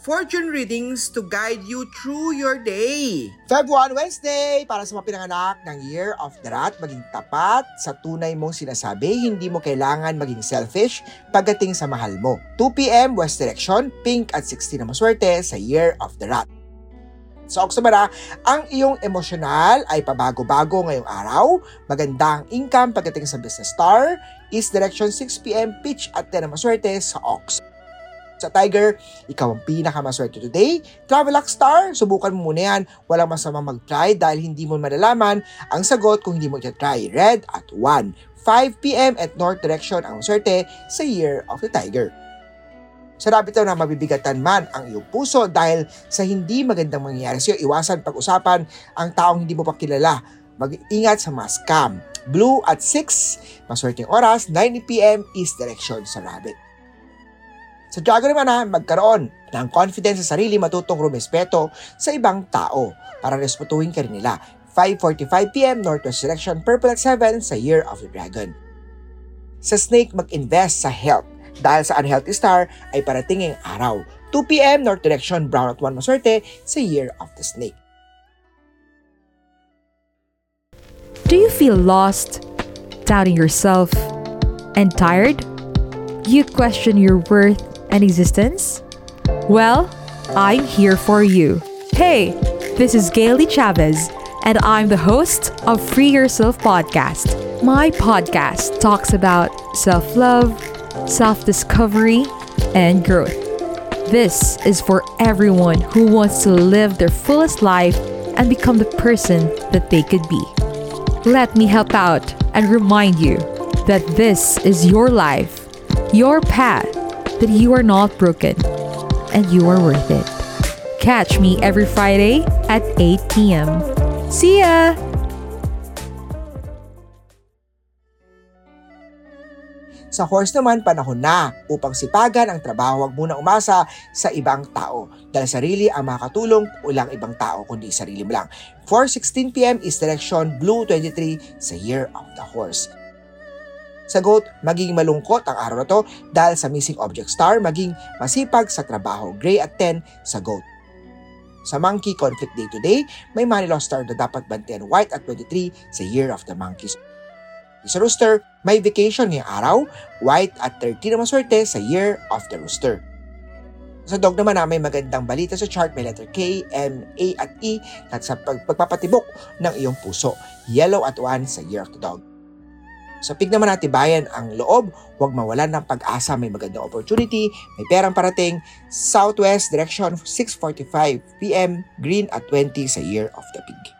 fortune readings to guide you through your day. Feb 1 Wednesday, para sa mga pinanganak ng Year of the Rat, maging tapat sa tunay mong sinasabi, hindi mo kailangan maging selfish pagdating sa mahal mo. 2pm West Direction, pink at 16 na maswerte sa Year of the Rat. Sa Oksabara, ang iyong emosyonal ay pabago-bago ngayong araw. Magandang income pagdating sa business star. East direction 6pm, pitch at 10 na maswerte sa Ox. Sa Tiger, ikaw ang pinakamaswerte today. Travel Luck Star, subukan mo muna yan. Walang masama mag-try dahil hindi mo malalaman ang sagot kung hindi mo try. Red at 1. 5pm at North Direction ang maswerte sa Year of the Tiger. Sa rabbit na mabibigatan man ang iyong puso dahil sa hindi magandang mangyayari sa iwasan pag-usapan ang taong hindi mo pa kilala. Mag-ingat sa mga scam. Blue at 6, maswerteng oras, 9pm, east direction sa rabbit. Sa Dragon naman na magkaroon ng confidence sa sarili matutong rumespeto sa ibang tao para respetuhin ka rin nila. 5.45pm, Northwest Direction, Purple at 7 sa Year of the Dragon. Sa Snake, mag-invest sa health dahil sa unhealthy star ay parating ang araw. 2pm North Direction, Brown at 1 maswerte sa Year of the Snake. Do you feel lost, doubting yourself, and tired? You question your worth and existence? Well, I'm here for you. Hey, this is Gailey Chavez, and I'm the host of Free Yourself Podcast. My podcast talks about self love, self discovery, and growth. This is for everyone who wants to live their fullest life and become the person that they could be. Let me help out and remind you that this is your life, your path, that you are not broken, and you are worth it. Catch me every Friday at 8 p.m. See ya! Sa horse naman, panahon na upang sipagan ang trabaho. Huwag muna umasa sa ibang tao. Dahil sarili ang makakatulong, walang ibang tao kundi sarili mo lang. 4.16pm is direction Blue 23 sa Year of the Horse. Sa goat, maging malungkot ang araw na to dahil sa missing object star, maging masipag sa trabaho. Gray at 10 sa goat. Sa monkey, conflict day to day, may money loss star na dapat bantayan white at 23 sa Year of the Monkeys. Sa rooster, may vacation ngayong araw, white at 30 na maswerte sa Year of the Rooster. Sa dog naman na may magandang balita sa chart, may letter K, M, A at E at sa pag- pagpapatibok ng iyong puso, yellow at 1 sa Year of the Dog. Sa pig naman natibayan ang loob, huwag mawalan ng pag-asa, may magandang opportunity, may perang parating, southwest direction 6.45pm, green at 20 sa Year of the Pig.